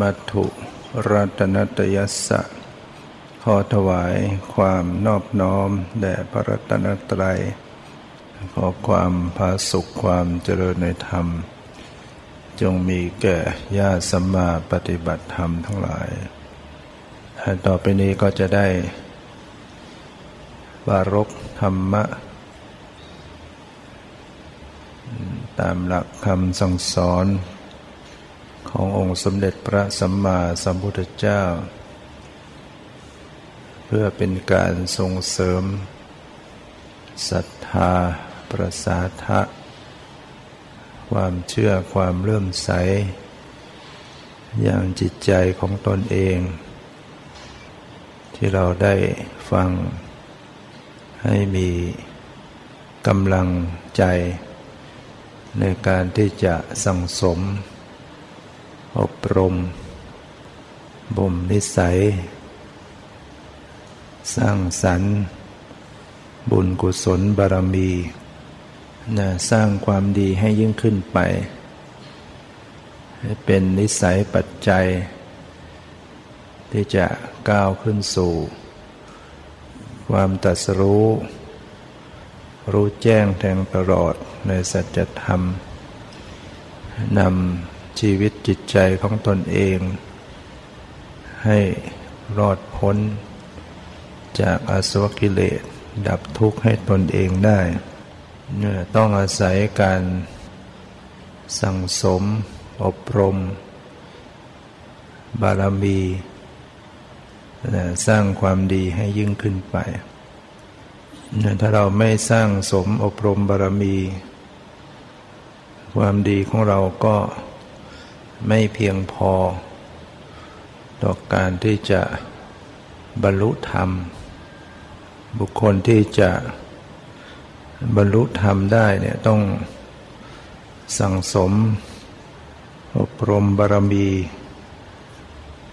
มัตถุรัตนตยัสสะขอถวายความนอบน้อม แด่พระรัตนตรัย ขอความพาสุขความเจริญในธรรม จงมีแก่ญาติสัมมาปฏิบัติธรรมทั้งหลาย ต่อไปนี้ก็จะได้บารกธรรมะ ตามหลักคำสั่งสอน ขององค์สมเด็จพระสัมมาสัมพุทธเจ้า เพื่อเป็นการส่งเสริมศรัทธาประสาทะ ความเชื่อความเลื่อมใส อย่างจิตใจของตนเอง ที่เราได้ฟัง ให้มีกำลังใจ ในการที่จะสั่งสม อบรม บ่มนิสัย สร้างสรรค์บุญกุศลบารมีนะสร้างความดีให้ยิ่งขึ้นไป ให้เป็นนิสัยปัจจัย ที่จะก้าวขึ้นสู่ ความตัสรู้ รู้แจ้งแทงตลอดในสัจธรรมนำ ชีวิตจิตใจของตนเอง ให้รอดพ้น จากอาสวกิเลส ดับทุกข์ให้ตนเองได้เนี่ยต้องอาศัยการสั่งสม อบรม บารมีสร้างความดีให้ยิ่งขึ้นไป ถ้าเราไม่สร้างสมอบรมบารมี ความดีของเราก็ ไม่เพียงพอ ต่อการที่จะบรรลุธรรม บุคคลที่จะบรรลุธรรมได้เนี่ยต้องสั่งสม อบรมบารมี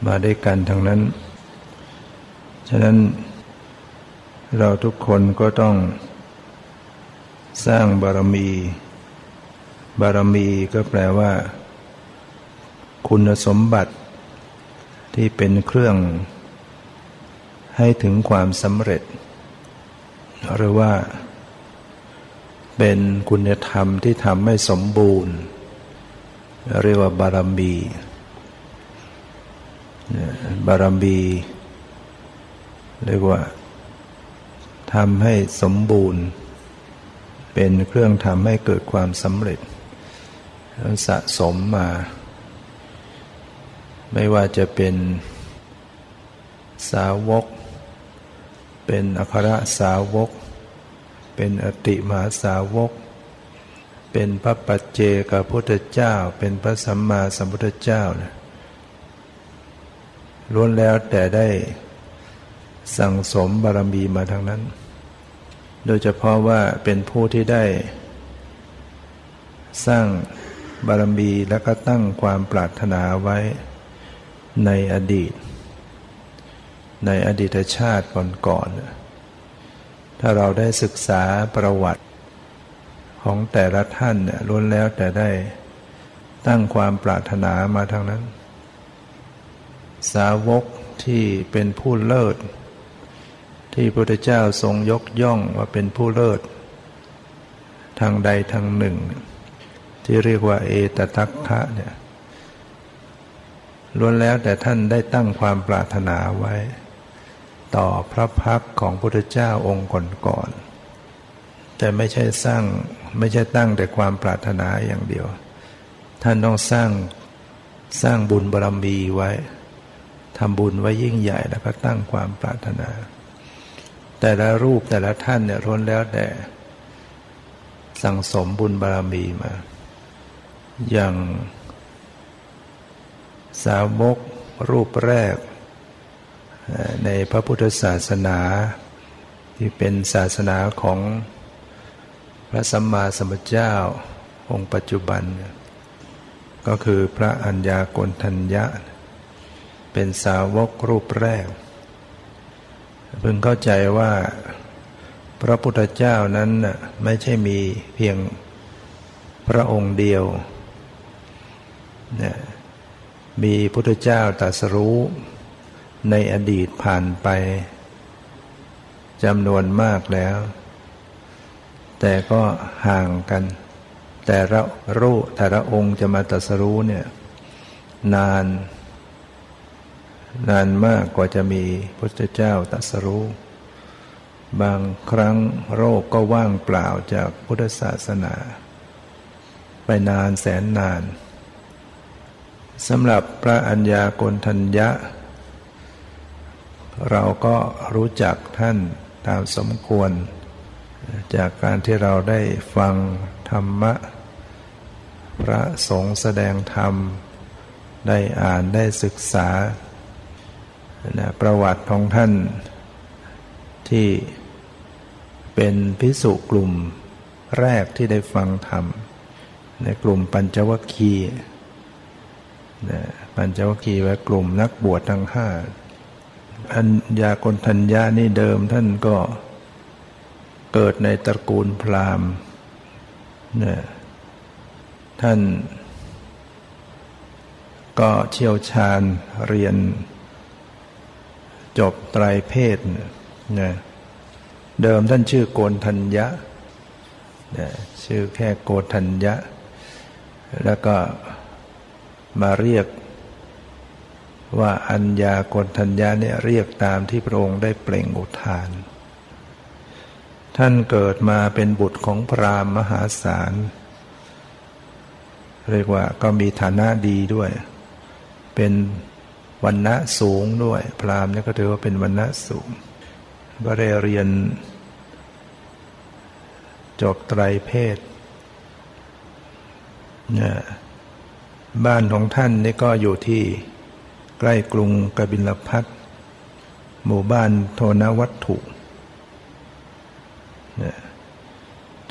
มาได้กันทั้งนั้น ฉะนั้นเราทุกคนก็ต้องสร้างบารมี บารมีก็แปลว่า คุณสมบัติ ที่เป็นเครื่อง ให้ถึงความสำเร็จ หรือว่า เป็นคุณธรรมที่ทำให้สมบูรณ์ เรียกว่าบารมีบารมีเรียกว่าทำให้สมบูรณ์ เป็นเครื่องทำให้เกิดความสำเร็จสะสมมา ไม่ว่าจะเป็นสาวก เป็นอัครสาวก เป็นอติมหาสาวก เป็นพระปัจเจกพุทธเจ้า เป็นพระสัมมาสัมพุทธเจ้านะล้วนแล้วแต่ได้สั่งสมบารมีมาทั้งนั้น โดยเฉพาะว่าเป็นผู้ที่ได้ สร้างบารมีแล้วก็ตั้งความปรารถนาไว้ ในอดีต ในอดีตชาติก่อนๆถ้าเราได้ศึกษาประวัติของแต่ละท่านเนี่ยล้วนแล้วแต่ได้ตั้งความปรารถนามาทางนั้น สาวกที่เป็นผู้เลิศ ที่พระพุทธเจ้าทรงยกย่องว่าเป็นผู้เลิศ ทางใดทางหนึ่ง ที่เรียกว่าเอตทัคคะเนี่ย ล้วนแล้วแต่ท่านได้ตั้งความปรารถนาไว้ ต่อพระพักของพุทธเจ้าองค์ก่อนๆแต่ไม่ใช่สร้างไม่ใช่ตั้งแต่ความปรารถนาอย่างเดียว ท่านต้องสร้างสร้างบุญบารรมีไว้ทำบุญไว้ยิ่งใหญ่แล้วก็ตั้งความปรารถนา แต่ละรูปแต่ละท่านเนี่ยร้นแล้วแต่ สั่งสมบุญบารรมีมา อย่าง สาวกรูปแรก ในพระพุทธศาสนาที่เป็นศาสนาของพระสัมมาสัมพุทธเจ้าองค์ปัจจุบัน ก็คือพระอัญญาโกณทัญญะ เป็นสาวกรูปแรกพึงเข้าใจว่าพระพุทธเจ้านั้นไม่ใช่มีเพียงพระองค์เดียวเนี่ย มีพุทธเจ้าตรัสรู้ในอดีตผ่านไปจำนวนมากแล้ว แต่ก็ห่างกัน แต่ละรูปแต่ละองค์จะมาตรัสรู้เนี่ยนาน นานมากกว่าจะมีพุทธเจ้าตรัสรู้ บางครั้งโรคก็ว่างเปล่าจากพุทธศาสนา ไปนานแสนนาน สำหรับพระอัญญาโกณทัญญะ เราก็รู้จักท่านตามสมควร จากการที่เราได้ฟังธรรมะ พระสงฆ์แสดงธรรม ได้อ่านได้ศึกษา ประวัติของท่านที่เป็นพิสุกลุ่มแรกที่ได้ฟังธรรม ในกลุ่มปัญจวัคคีย์ ปัญจวัคคีย์ไว้กลุ่มนักบวชทั้งห้าอัญญากนทัญญานี่เดิมท่านก็เกิดในตระกูลพราหมณ์ท่านก็เชี่ยวชาญเรียนจบไตรเพศเนี่ยเดิมท่านชื่อโกนทัญญะชื่อแค่โกทัญญะ แล้วก็ มาเรียกว่าอัญญากนทัญญาเนี่ยเรียกตามที่พระองค์ได้เปล่งอุทาน ท่านเกิดมาเป็นบุตรของพราหมณ์มหาศาล เรียกว่าก็มีฐานะดีด้วย เป็นวันณะสูงด้วย พราหมณ์เนี่ยก็ถือว่าเป็นวันณะสูง ก็ได้เรียน จบไตรเพศเนี่ย บ้านของท่านนี่ก็อยู่ที่ใกล้กรุงกบิลพัทหมู่บ้านโทนวัตถุ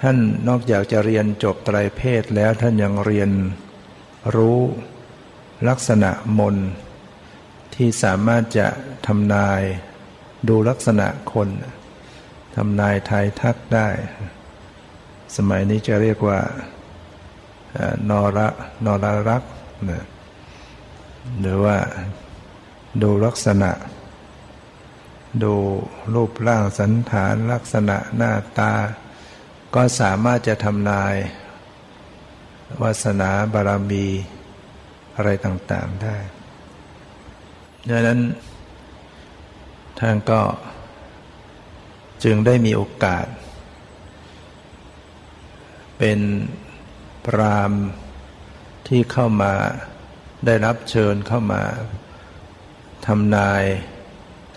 ท่านนอกจากจะเรียนจบไตรเพศแล้วท่านยังเรียนรู้ลักษณะมนที่สามารถจะทำนายดูลักษณะคนทำนายทายทักได้ สมัยนี้จะเรียกว่านอระนอรรัก นะหรือว่าดูลักษณะ ดูรูปร่างสันฐานลักษณะหน้าตา ก็สามารถจะทำนาย วาสนาบารมีอะไรต่างๆได้ดังนั้น ท่านก็จึงได้มีโอกาส เป็นพราม ที่เข้ามาได้รับเชิญเข้ามาทำนาย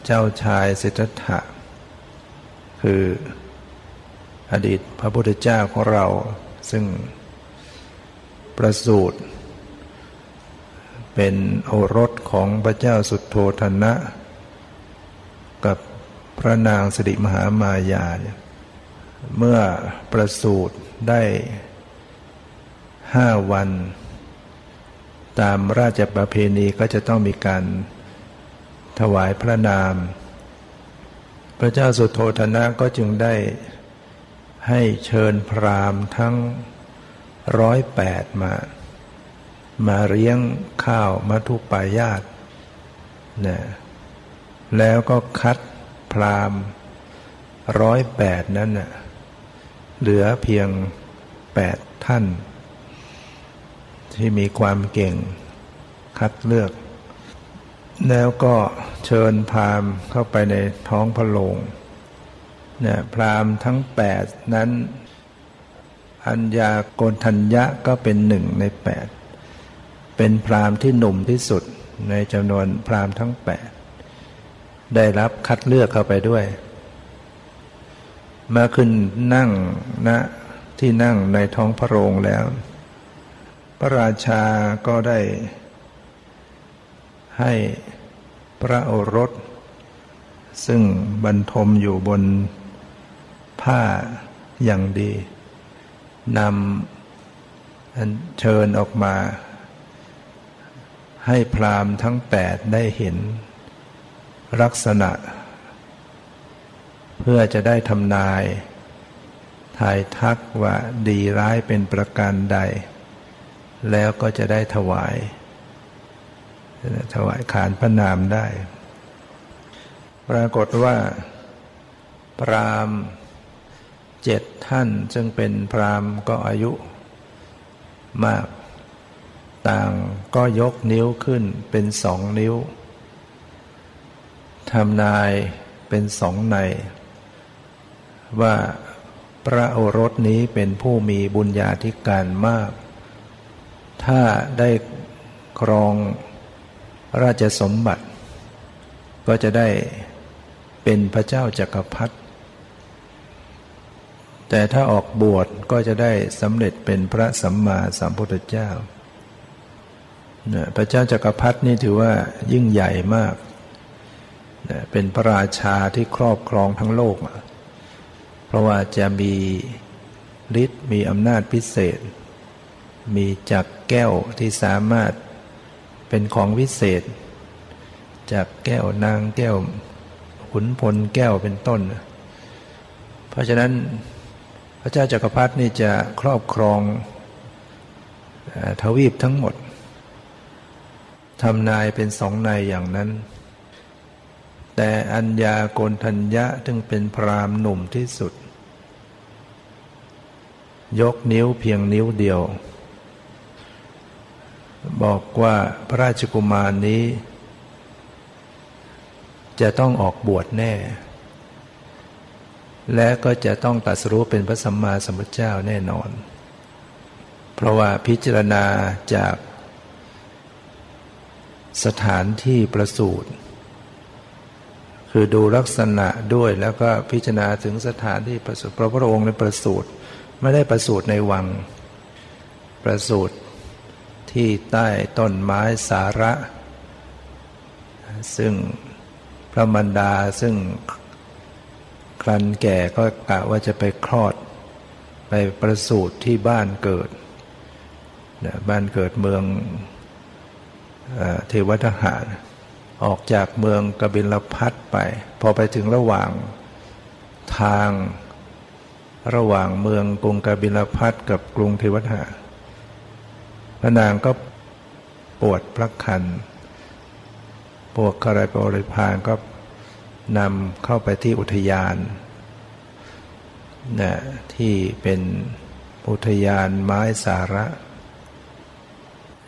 เจ้าชายสิทธัตถะ คืออดีตพระพุทธเจ้าของเราซึ่งประสูติเป็นโอรสของพระเจ้าสุดโทธนะ กับพระนางสิริมหามายาเนี่ยเมื่อประสูติได้ห้าวัน ตามราชประเพณีก็จะต้องมีการถวายพระนาม พระเจ้าสุโธธนะก็จึงได้ให้เชิญพราหมณ์ทั้งร้อยแปดมา มาเลี้ยงข้าวมัทุปายาตนะแล้วก็คัดพราหมณ์ร้อยแปดนั้นนะเหลือเพียงแปดท่าน ที่มีความเก่งคัดเลือก แล้วก็เชิญพราหมณ์เข้าไปในท้องพระโรงเนี่ยพราหมณ์ทั้งแปดนั้นอัญญาโกณทัญญะก็เป็นหนึ่งในแปดเป็นพราหมณ์ที่หนุ่มที่สุดในจำนวนพราหมณ์ทั้งแปดได้รับคัดเลือกเข้าไปด้วย มาขึ้นนั่งณนะที่นั่งในท้องพระโรงแล้ว พระราชาก็ได้ให้พระโอรส ซึ่งบรรทมอยู่บนผ้าอย่างดีนำเชิญออกมา ให้พรามทั้งแปดได้เห็นลักษณะ เพื่อจะได้ทำนายทายทักว่าดีร้ายเป็นประการใด แล้วก็จะได้ถวาย ถวายขานพระนามได้ ปรากฏว่า พรามเจ็ดท่าน ซึ่งเป็นพรามก็อายุมาก ต่างก็ยกนิ้วขึ้นเป็นสองนิ้วทำนายเป็นสองใน ว่าพระโอรสนี้เป็นผู้มีบุญญาธิการมาก ถ้าได้ครองราชสมบัติ ก็จะได้เป็นพระเจ้าจักรพรรดิแต่ถ้าออกบวชก็จะได้สำเร็จเป็นพระสัมมาสัมพุทธเจ้า พระเจ้าจักรพรรดินี่ถือว่ายิ่งใหญ่มาก เป็นพระราชาที่ครอบครองทั้งโลก เพราะว่าจะมีฤทธิ์มีอำนาจพิเศษ มีจักแก้วที่สามารถเป็นของวิเศษ จากแก้วนางแก้ว ขุนพลแก้วเป็นต้น เพราะฉะนั้นพระเจ้าจักรพรรดินี่จะครอบครองทวีปทั้งหมดทำนายเป็นสองนายอย่างนั้น แต่อัญญาโกนทัญญะถึงเป็นพรามหนุ่มที่สุด ยกนิ้วเพียงนิ้วเดียว บอกว่าพระราชกุมารนี้ จะต้องออกบวชแน่ และก็จะต้องตัดสรู้เป็นพระสัมมาสัมพุทธเจ้าแน่นอน เพราะว่าพิจารณาจากสถานที่ประสูติคือดูลักษณะด้วยแล้วก็พิจารณาถึงสถานที่ประสูติพระพุทธองค์ในประสูติไม่ได้ประสูติในวัง ประสูติ ที่ใต้ต้นไม้สาระ ซึ่งพระมันดาซึ่งครันแก่ก็กะว่าจะไปคลอด ไปประสูติที่บ้านเกิด บ้านเกิดเมืองเทวทหาร ออกจากเมืองกบิลพัทไป พอไปถึงระหว่างทางระหว่างเมืองกรุงกบิลพัทกับกรุงเทวทหา พระนางก็ปวดพระคันพวกคารายบริพานก็นำเข้าไปที่อุทยานนะที่เป็นอุทยานไม้สาระ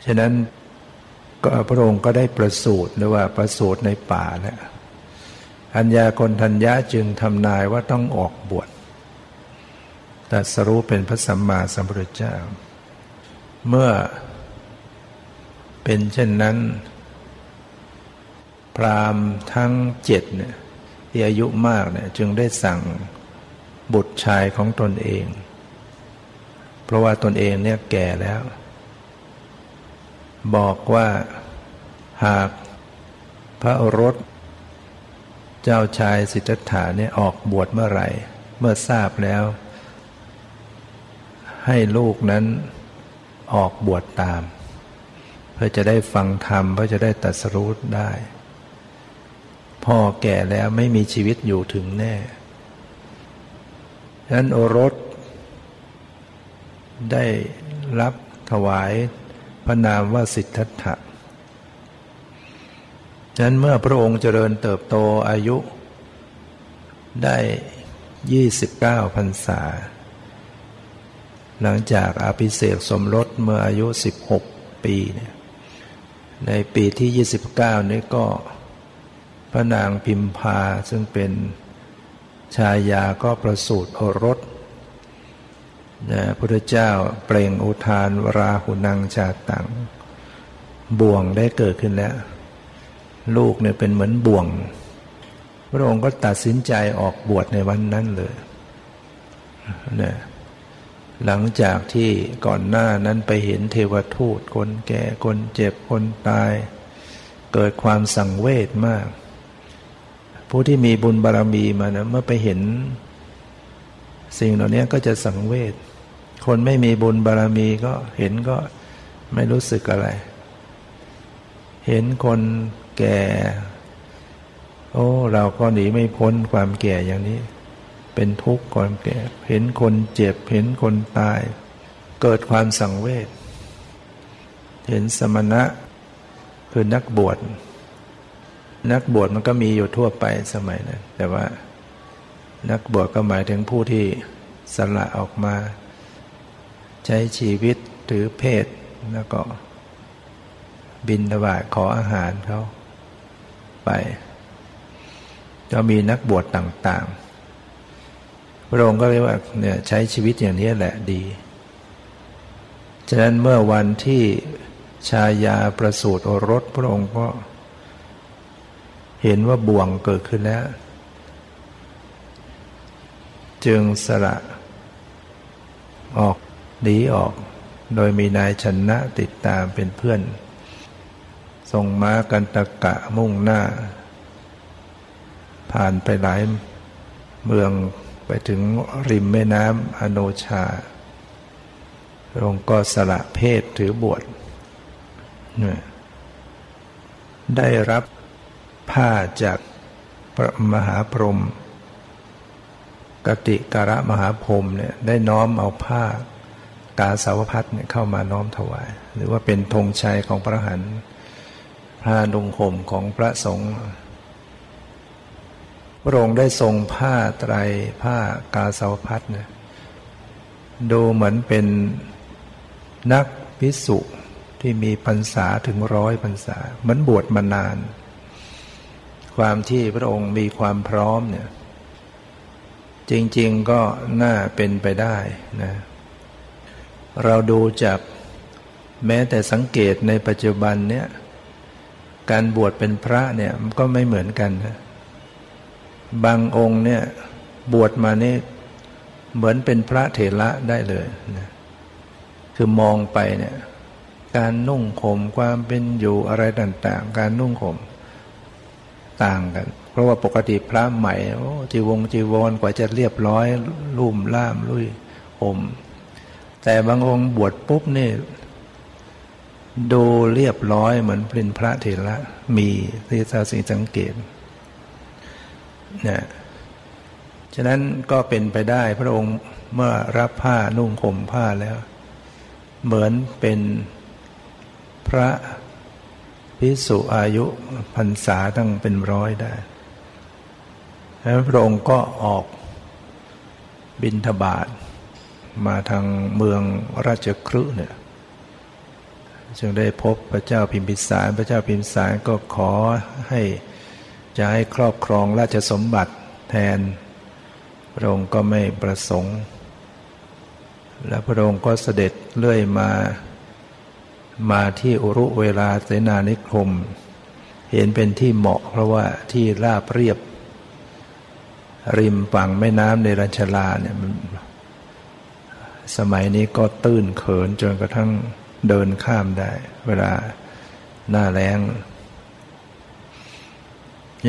ฉะนั้นก็พระองค์ก็ได้ประสูติหรือว่าประสูติในป่านะอัญญาคนทัญญะจึงทำนายว่าต้องออกบวชแต่สรู้เป็นพระสัมมาสัมพุทธเจ้า เมื่อเป็นเช่นนั้น พรามทั้งเจ็ดเนี่ยที่อายุมากเนี่ยจึงได้สั่งบุตรชายของตนเอง เพราะว่าตนเองเนี่ยแก่แล้ว บอกว่าหากพระอรสเจ้าชายสิทธัตถะเนี่ยออกบวชเมื่อไหร่ เมื่อทราบแล้ว ให้ลูกนั้น ออกบวชตาม เพื่อจะได้ฟังธรรมเพื่อจะได้ตัดสรุปได้ พ่อแก่แล้วไม่มีชีวิตอยู่ถึงแน่ฉะนั้นโอรส ได้รับถวายพระนามว่าสิทธัตถะฉะนั้นเมื่อพระองค์เจริญเติบโตอายุได้ยี่สิบเก้าพรรษา หลังจากอภิเษกสมรสเมื่ออายุสิบหกปีเนี่ยในปีที่ 29 นี้ก็พระนางพิมพาซึ่งเป็นชายาก็ประสูติโอรสนะพุทธเจ้าเปล่งอุทานวราหุนังชาตัง บ่วงได้เกิดขึ้นแล้ว ลูกเนี่ยเป็นเหมือนบ่วง พระองค์ก็ตัดสินใจออกบวชในวันนั้นเลยนะ หลังจากที่ก่อนหน้านั้นไปเห็นเทวทูตคนแก่คนเจ็บคนตาย เกิดความสังเวชมาก ผู้ที่มีบุญบารรมีมานะเมื่อไปเห็น สิ่งเหล่านี้ก็จะสังเวชคนไม่มีบุญบารรมีก็เห็นก็ไม่รู้สึกอะไร เห็นคนแก่ โอ้ เราก็หนีไม่พ้นความแก่อย่างนี้ เป็นทุกข์ความแก่ เห็นคนเจ็บ เห็นคนตาย เกิดความสังเวช เห็นสมณะคือนักบวช นักบวชมันก็มีอยู่ทั่วไปสมัยนั้น แต่ว่านักบวชก็หมายถึงผู้ที่สละออกมา ใช้ชีวิตถือเพศแล้วก็ บินทบาทขออาหารเขาไป จะมีนักบวชต่าง พระองค์ก็เรียกว่าเนี่ยใช้ชีวิตอย่างนี้แหละดี ฉะนั้นเมื่อวันที่ชายาประสูติโอรสพระองค์ก็เห็นว่าบ่วงเกิดขึ้นแล้ว จึงสละออกหนีออก โดยมีนายชนะติดตามเป็นเพื่อนส่งม้ากันตะกะมุ่งหน้า ผ่านไปหลายเมือง ไปถึงริมแม่น้ำอโนชาพระองค์ก็สละเพศถือบวชได้รับผ้าจากพระมหาพรหมกติการะมหาพรหมเนี่ยได้น้อมเอาผ้ากาสาวพัดเนี่ยเข้ามาน้อมถวาย หรือว่าเป็นธงชัยของพระหันผ้าดุงห่มของพระสงฆ์ พระองค์ได้ทรงผ้าไตรผ้ากาสาวพัดเนี่ยดูเหมือนเป็นนักพิสุที่มีพรรษาถึงร้อยพรรษาเหมือนบวชมานาน ความที่พระองค์มีความพร้อมเนี่ย จริง ๆก็น่าเป็นไปได้นะเราดูจากแม้แต่สังเกตในปัจจุบันเนี่ย การบวชเป็นพระเนี่ยมันก็ไม่เหมือนกันนะ บางองค์เนี่ยบวชมานี่เหมือนเป็นพระเถระได้เลยนะคือมองไปเนี่ยการนุ่งห่มความเป็นอยู่อะไรต่างๆ การนุ่งห่มต่างกัน เพราะว่าปกติพระใหม่จีวงจีวรกว่าจะเรียบร้อยลุ่มล่ามลุยห่มแต่บางองค์บวชปุ๊บนี่ดูเรียบร้อยเหมือนเป็นพระเถระมีที่ทราสิสังเกต นี่ยฉะนั้นก็เป็นไปได้พระองค์เมื่อรับผ้านุ่งห่มผ้าแล้ว เหมือนเป็นพระพิสุอายุพรรษาตั้งเป็นร้อยได้แล้วพระองค์ก็ออกบินทบาทมาทางเมืองราชครืเนี่ยจึงได้พบพระเจ้าพิมพิสาร พระเจ้าพิมพิสารก็ขอให้ จะให้ครอบครองราชสมบัติแทน พระองค์ก็ไม่ประสงค์ และพระองค์ก็เสด็จเลื่อยมา มาที่อุรุเวลาเสนานิคม เห็นเป็นที่เหมาะเพราะว่าที่ราบเรียบ ริมฝั่งแม่น้ำในรัชลาเนี่ยสมัยนี้ก็ตื้นเขินจนกระทั่งเดินข้ามได้ เวลาหน้าแรง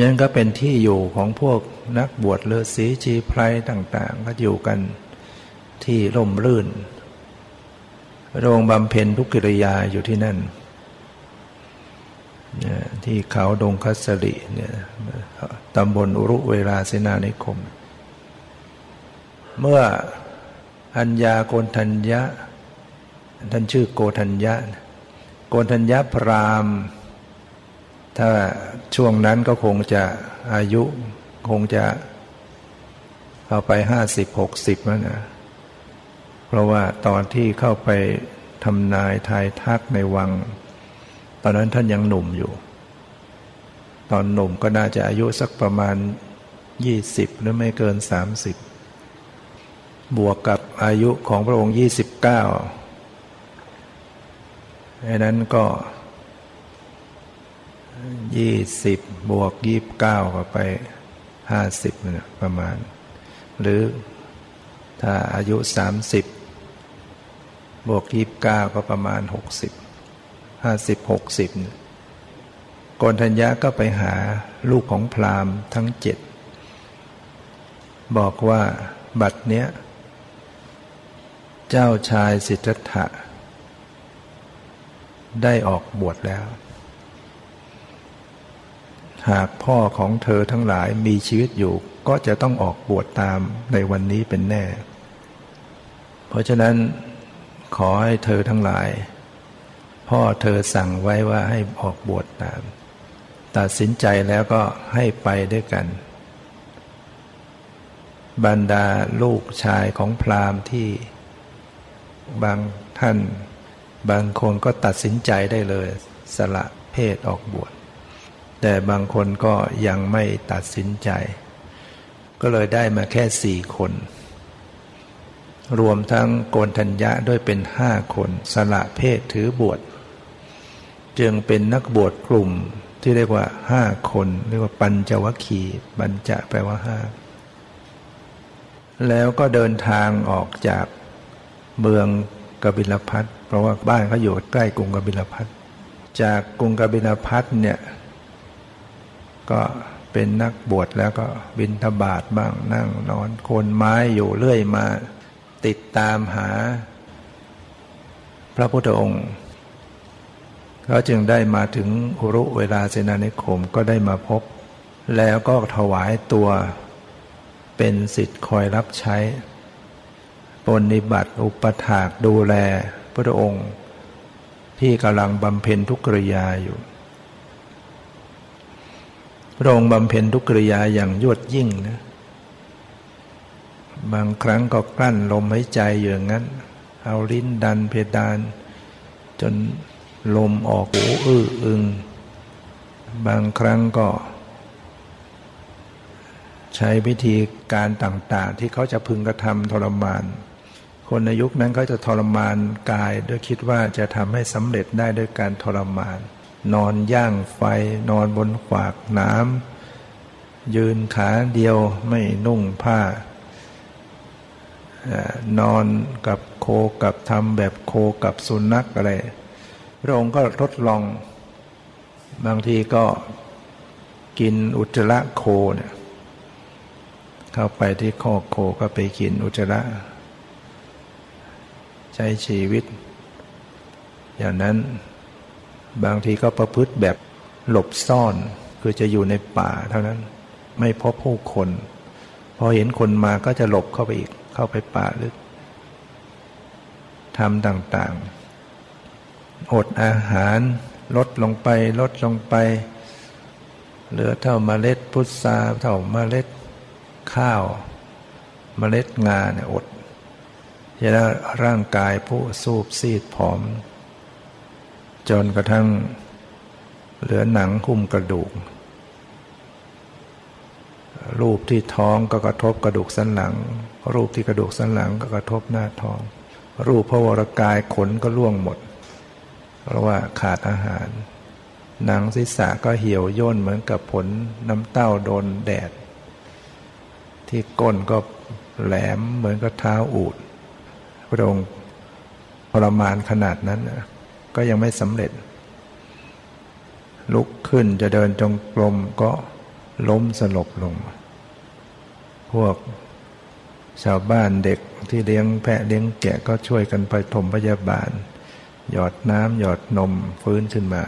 ยังก็เป็นที่อยู่ของพวกนักบวชเลือสีจีไพรต่าง ๆ ก็อยู่กันที่ร่มรื่น โรงบำเพ็ญทุกกิริยาอยู่ที่นั่น ที่เขาดงคัสริเนี่ยตำบลอุรุเวลาเสนานิคม เมื่ออัญญาโกนทัญญะ ท่านชื่อโกทัญญะ โกนทัญญะพราม ถ้าช่วงนั้นก็คงจะอายุคงจะเข้าไปห้าสิบหกสิบแล้วนะ เพราะว่าตอนที่เข้าไปทำนายทายทักในวัง ตอนนั้นท่านยังหนุ่มอยู่ ตอนหนุ่มก็น่าจะอายุสักประมาณยี่สิบหรือไม่เกินสามสิบบวกกับอายุของพระองค์ยี่สิบเก้าอันนั้นก็ ยี่สิบบวกยี่บเก้าก็ไปห้าสิบนะประมาณ หรือถ้าอายุสามสิบบวกยี่บเก้าก็ประมาณหกสิบห้าสิบหกสิบโกนทัญญาก็ไปหาลูกของพราหมณ์ทั้งเจ็ดบอกว่าบัดเนี้ย เจ้าชายสิทธัตถะได้ออกบวชแล้ว หากพ่อของเธอทั้งหลายมีชีวิตอยู่ ก็จะต้องออกบวชตามในวันนี้เป็นแน่ เพราะฉะนั้นขอให้เธอทั้งหลาย พ่อเธอสั่งไว้ว่าให้ออกบวชตาม ตัดสินใจแล้วก็ให้ไปด้วยกัน บรรดาลูกชายของพราหมณ์ที่ บางท่าน บางคนก็ตัดสินใจได้เลย สละเพศออกบวช แต่บางคนก็ยังไม่ตัดสินใจ ก็เลยได้มาแค่สี่คน รวมทั้งโกนทัญญะด้วยเป็นห้าคนสละเพศถือบวชจึงเป็นนักบวชกลุ่มที่เรียกว่าห้าคน เรียกว่าปัญจวัคคีปัญจะแปลว่าห้าแล้วก็เดินทางออกจากเมืองกบิลพัทเพราะว่าบ้านเขาอยู่ใกล้กรุงกบิลพัทจากกรุงกบิลพัทเนี่ย ก็เป็นนักบวชแล้วก็บินทบาทบ้างนั่งนอนโคนไม้อยู่เรื่อยมา ติดตามหา พระพุทธองค์เขาจึงได้มาถึงอุรุเวลาเสนานิคมก็ได้มาพบ แล้วก็ถวายตัวเป็นสิทธิ์คอยรับใช้ ปนิบัติอุปถากดูแลพระองค์ ที่กำลังบำเพ็ญทุกกริยาอยู่ พระองค์บำเพ็ญทุกกริยาอย่างยวดยิ่งนะบางครั้งก็กลั้นลมหายใจอย่างนั้น เอาลิ้นดันเพดาน จนลมออกหูอื้ออึง บางครั้งก็ ใช้วิธีการต่าง ๆ ที่เขาจะพึงกระทำทรมาน คนในยุคนั้นก็จะทรมานกายด้วยคิดว่าจะทำให้สำเร็จได้ด้วยการทรมาน นอนย่างไฟ นอนบนขวากน้ำยืนขาเดียวไม่นุ่งผ้านอนกับโคกับทำแบบโคกับสุนัขอะไร พระองค์ก็ทดลอง บางทีก็กินอุจจาระโคเนี่ยเข้าไปที่ข้อโคก็ไปกินอุจจาระ ใช้ชีวิต อย่างนั้น บางทีก็ประพฤติแบบหลบซ่อน คือจะอยู่ในป่าเท่านั้นไม่พบผู้คน พอเห็นคนมาก็จะหลบเข้าไปอีกเข้าไปป่าลึกทำต่างๆ อดอาหารลดลงไป ลดลงไป เหลือเท่ามาเมล็ดพุทราเท่ามาเมล็ดข้าวมเมล็ดงาเนี่ยอดจะได้ร่างกายผู้สูบซีดผอม จนกระทั่งเหลือหนังหุ้มกระดูก รูปที่ท้องก็กระทบกระดูกสันหลัง รูปที่กระดูกสันหลังก็กระทบหน้าท้อง รูปพระวรกายขนก็ล่วงหมด เพราะว่าขาดอาหาร หนังศีรษะก็เหี่ยวย่นเหมือนกับผลน้ำเต้าโดนแดด ที่ก้นก็แหลมเหมือนกับเท้าอูดพระองค์ทรมานขนาดนั้น ก็ยังไม่สำเร็จ ลุกขึ้นจะเดินจงกรมก็ล้มสลบลง พวกชาวบ้านเด็กที่เลี้ยงแพะเลี้ยงแกะก็ช่วยกันไปถมพยาบาล หยอดน้ำหยอดนมฟื้นขึ้นมา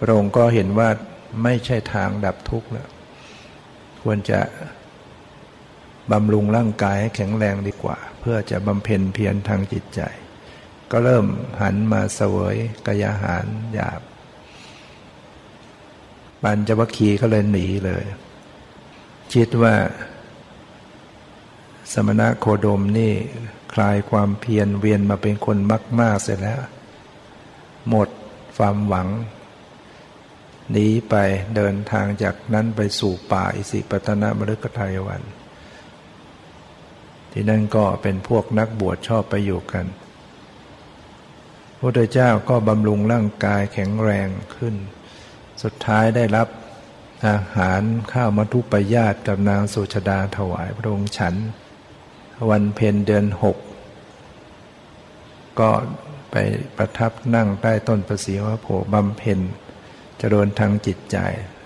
พระองค์ก็เห็นว่าไม่ใช่ทางดับทุกข์แล้ว ควรจะบำรุงร่างกายให้แข็งแรงดีกว่า เพื่อจะบำเพ็ญเพียรทางจิตใจ ก็เริ่มหันมาเสวยกายาหารหยาบปัญจวัคคีย์ก็เลยหนีเลย คิดว่า สมณะโคดมนี่คลายความเพียรเวียนมาเป็นคนมาก ๆ เสร็จแล้ว หมดความหวังหนีไปเดินทางจากนั้นไปสู่ป่าอิสิปตนมฤคทายวัน ที่นั่นก็เป็นพวกนักบวชชอบไปอยู่กัน พระพุทธเจ้าก็บำรุงร่างกายแข็งแรงขึ้น สุดท้ายได้รับอาหารข้าวมัทุปยาตกับนางสุชดาถวายพระองค์ฉัน วันเพ็ญเดือนหกก็ไปประทับนั่งใต้ต้นประสีวะโพบำเพ็ญเจริญทางจิตใจ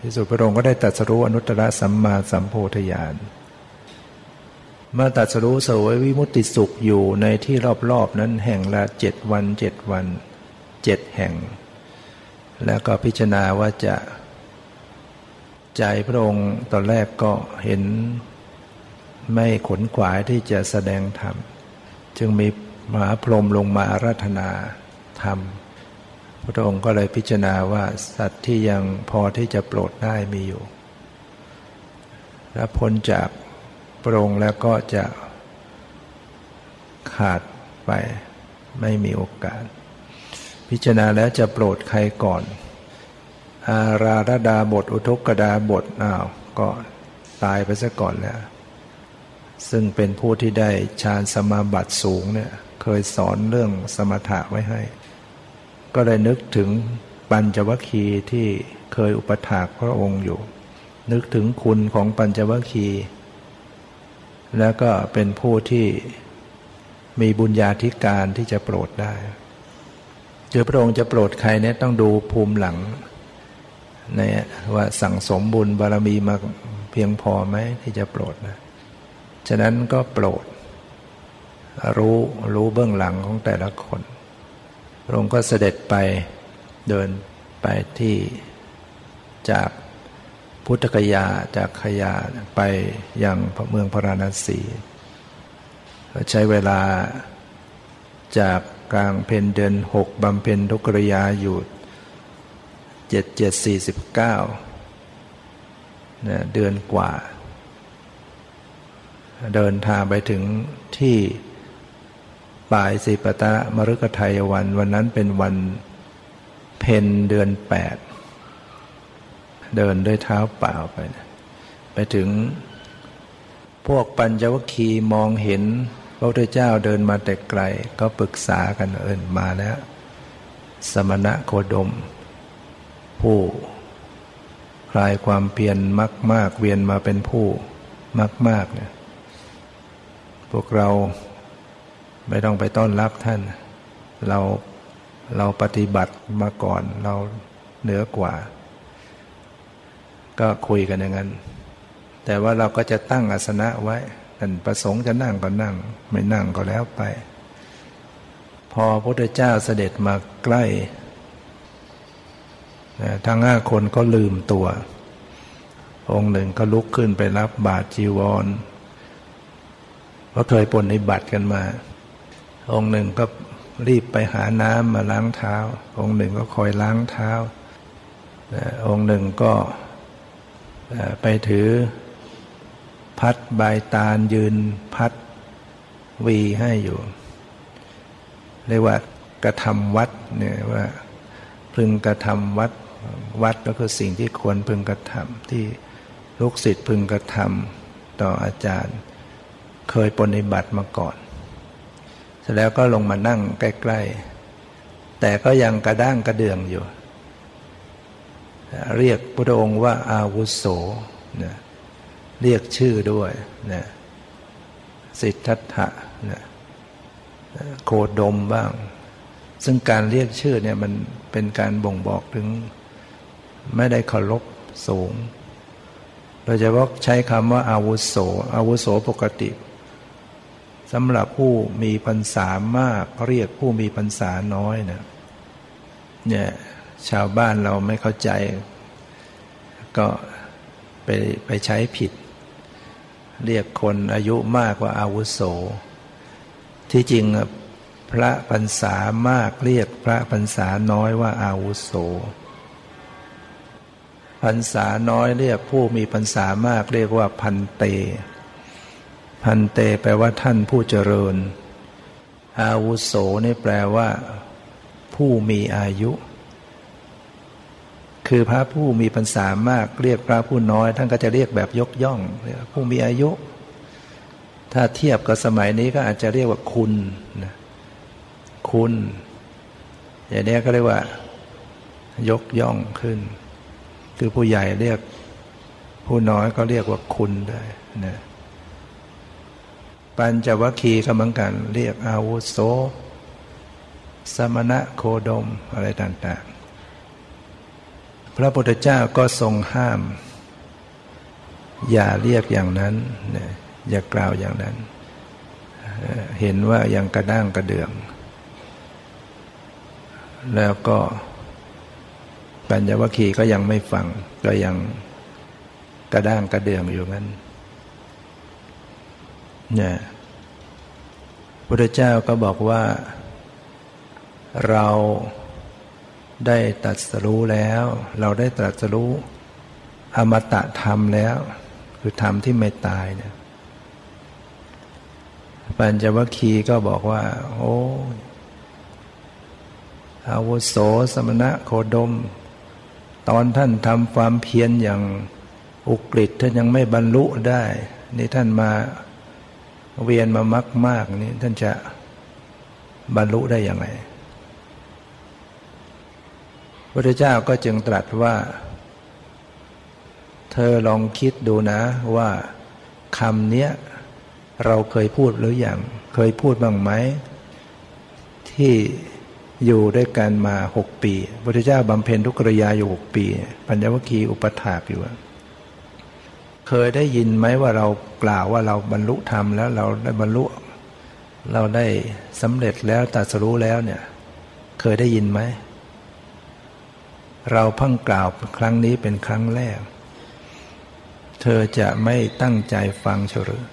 ที่สุดพระองค์ก็ได้ตัดสรู้อนุตตรสัมมาสัมโพธิญาณ มื่อตัดสรู้สวยวิมุตติสุขอยู่ในที่รอบๆนั้นแห่งละเจ็ดวันเจ็ดวันเจ็ดแห่ง แล้วก็พิจารณาว่าจะ ใจพระองค์ตอนแรกก็เห็นไม่ขนขวายที่จะแสดงธรรม จึงมีมหาพรหมลงมาอาราธนาธรรม พระองค์ก็เลยพิจารณาว่าสัตว์ที่ยังพอที่จะโปรดได้มีอยู่ และพ้นจาก พระองแล้วก็จะขาดไปไม่มีโอกาส พิจารณาแล้วจะโปรดใครก่อน อาราธดาบท อุทกดาบทอ้าวก็ตายไปซะก่อนแล้ว ซึ่งเป็นผู้ที่ได้ฌานสมาบัติสูงเนี่ย เคยสอนเรื่องสมถะไว้ให้ ก็เลยนึกถึงปัญจวัคคีย์ที่เคยอุปถากพระองค์อยู่ นึกถึงคุณของปัญจวัคคีย์ แล้วก็เป็นผู้ที่มีบุญญาธิการที่จะโปรดได้เจอพระองค์จะโปรดใครเนี่ยต้องดูภูมิหลังในว่าสั่งสมบุญบารมีมาเพียงพอไหมที่จะโปรดนะ ฉะนั้นก็โปรด รู้รู้เบื้องหลังของแต่ละคนพระองค์ก็เสด็จไปเดินไปที่จาก พุทธกยาจากขยาไปยังเมืองพระราณสีใช้เวลาจากกลางเพนเดือนหกบำเพ็ญทุกริยาอยู่เจ็ดเจ็ดสี่สิบเก้าเดือนกว่า เดินทางไปถึงที่ป่ายสิปตะมรุกไทยวัน วันนั้นเป็นวันเพนเดือนแปด เดินด้วยเท้าเปล่าไปไปถึงพวกปัญจวัคคีย์มองเห็นพระพุทธเจ้าเดินมาแต่ไกล ก็ปรึกษากันเอินมาแล้ว สมณะโคดม ผู้คลายความเพียรมากมากเวียนมาเป็นผู้มากมากเนี่ยพวกเราไม่ต้องไปต้อนรับท่าน เราเราปฏิบัติมาก่อนเราเหนือกว่า ก็คุยกันอย่างนั้น แต่ว่าเราก็จะตั้งอาสนะไว้ท่านประสงค์จะนั่งก็นั่ง ไม่นั่งก็แล้วไป พอพระพุทธเจ้าเสด็จมาใกล้ทั้งห้าคนก็ลืมตัว องค์หนึ่งก็ลุกขึ้นไปรับบาตรจีวรเพราะเคยปนในบัตรกันมา องค์หนึ่งก็รีบไปหาน้ำมาล้างเท้า องค์หนึ่งก็คอยล้างเท้า องค์หนึ่งก็ ไปถือ พัดใบตาลยืนพัดวีให้อยู่ เรียกว่ากระทำวัดเนี่ยว่าพึงกระทำวัดวัดก็คือสิ่งที่ควรพึงกระทำที่ลูกศิษย์พึงกระทำต่ออาจารย์ เคยปฏิบัติมาก่อนเสร็จแล้วก็ลงมานั่งใกล้ ๆ แต่ก็ยังกระด้างกระเดืองอยู่ เรียกพระองค์ว่าอาวุโสนะเรียกชื่อด้วยนะสิทธัตถะนะโคดมบ้าง ซึ่งการเรียกชื่อเนี่ยมันเป็นการบ่งบอกถึงไม่ได้เคารพสูงโดยเฉพาะใช้คำว่าอาวุโสอาวุโสปกติสำหรับผู้มีพรรษามากเรียกผู้มีพรรษาน้อยนะเนี่ย ชาวบ้านเราไม่เข้าใจ ก็ไปไปใช้ผิด เรียกคนอายุมากว่าอาวุโส ที่จริงพระพรรษามากเรียกพระพรรษาน้อยว่าอาวุโสพรรษาน้อยเรียกผู้มีพรรษามากเรียกว่าพันเต พันเตแปลว่าท่านผู้เจริญ อาวุโสนี่แปลว่า ผู้มีอายุ คือพระผู้มีพรรษามาก เรียกพระผู้น้อย ท่านก็จะเรียกแบบยกย่องผู้มีอายุ ถ้าเทียบกับสมัยนี้ก็อาจจะเรียกว่าคุณนะคุณอย่างนี้ก็เรียกว่า ยกย่องขึ้น คือผู้ใหญ่เรียก ผู้น้อยก็เรียกว่าคุณได้นะปัญจวัคคีย์ก็เหมือนกัน เรียกอาวุโสสมณะโคดมอะไรต่าง ๆ พระพุทธเจ้าก็ทรงห้าม อย่าเรียกอย่างนั้นนะอย่ากล่าวอย่างนั้น เห็นว่ายังกระด้างกระเดื่อง แล้วก็ปัญญวัคคีย์ก็ยังไม่ฟัง ก็ยังกระด้างกระเดื่องอยู่งั้นเนี่ยพระเจ้าก็บอกว่าเรา ได้ตรัสรู้แล้ว เราได้ตรัสรู้อมตะธรรมแล้ว คือธรรมที่ไม่ตายเนี่ยปัญจวัคคีย์ก็บอกว่า โอ้อาวุโสสมณะโคดม ตอนท่านทำความเพียรอย่างอุกฤษท่านยังไม่บรรลุได้ นี่ท่านมาเวียนมามากมากนี่ท่านจะบรรลุได้ยังไง พระเจ้าก็จึงตรัสว่า เธอลองคิดดูนะว่าคำเนี้ยเราเคยพูดหรืออยังเคยพูดบ้างไหม ที่อยู่ด้วยกันมาหกปีพระเจ้าบำเพ็ญทุกริยาอยู่หกปี ปัญญวคีอุปถากอยู่เคยได้ยินไหมว่าเรากล่าวว่าเราบรรลุธรรมแล้วเราได้บรรลุ เราได้สำเร็จแล้วตัดสรู้แล้วเนี่ย เคยได้ยินไหม เราเพิ่งกล่าวครั้งนี้เป็นครั้งแรก เธอจะไม่ตั้งใจฟังเฉรือ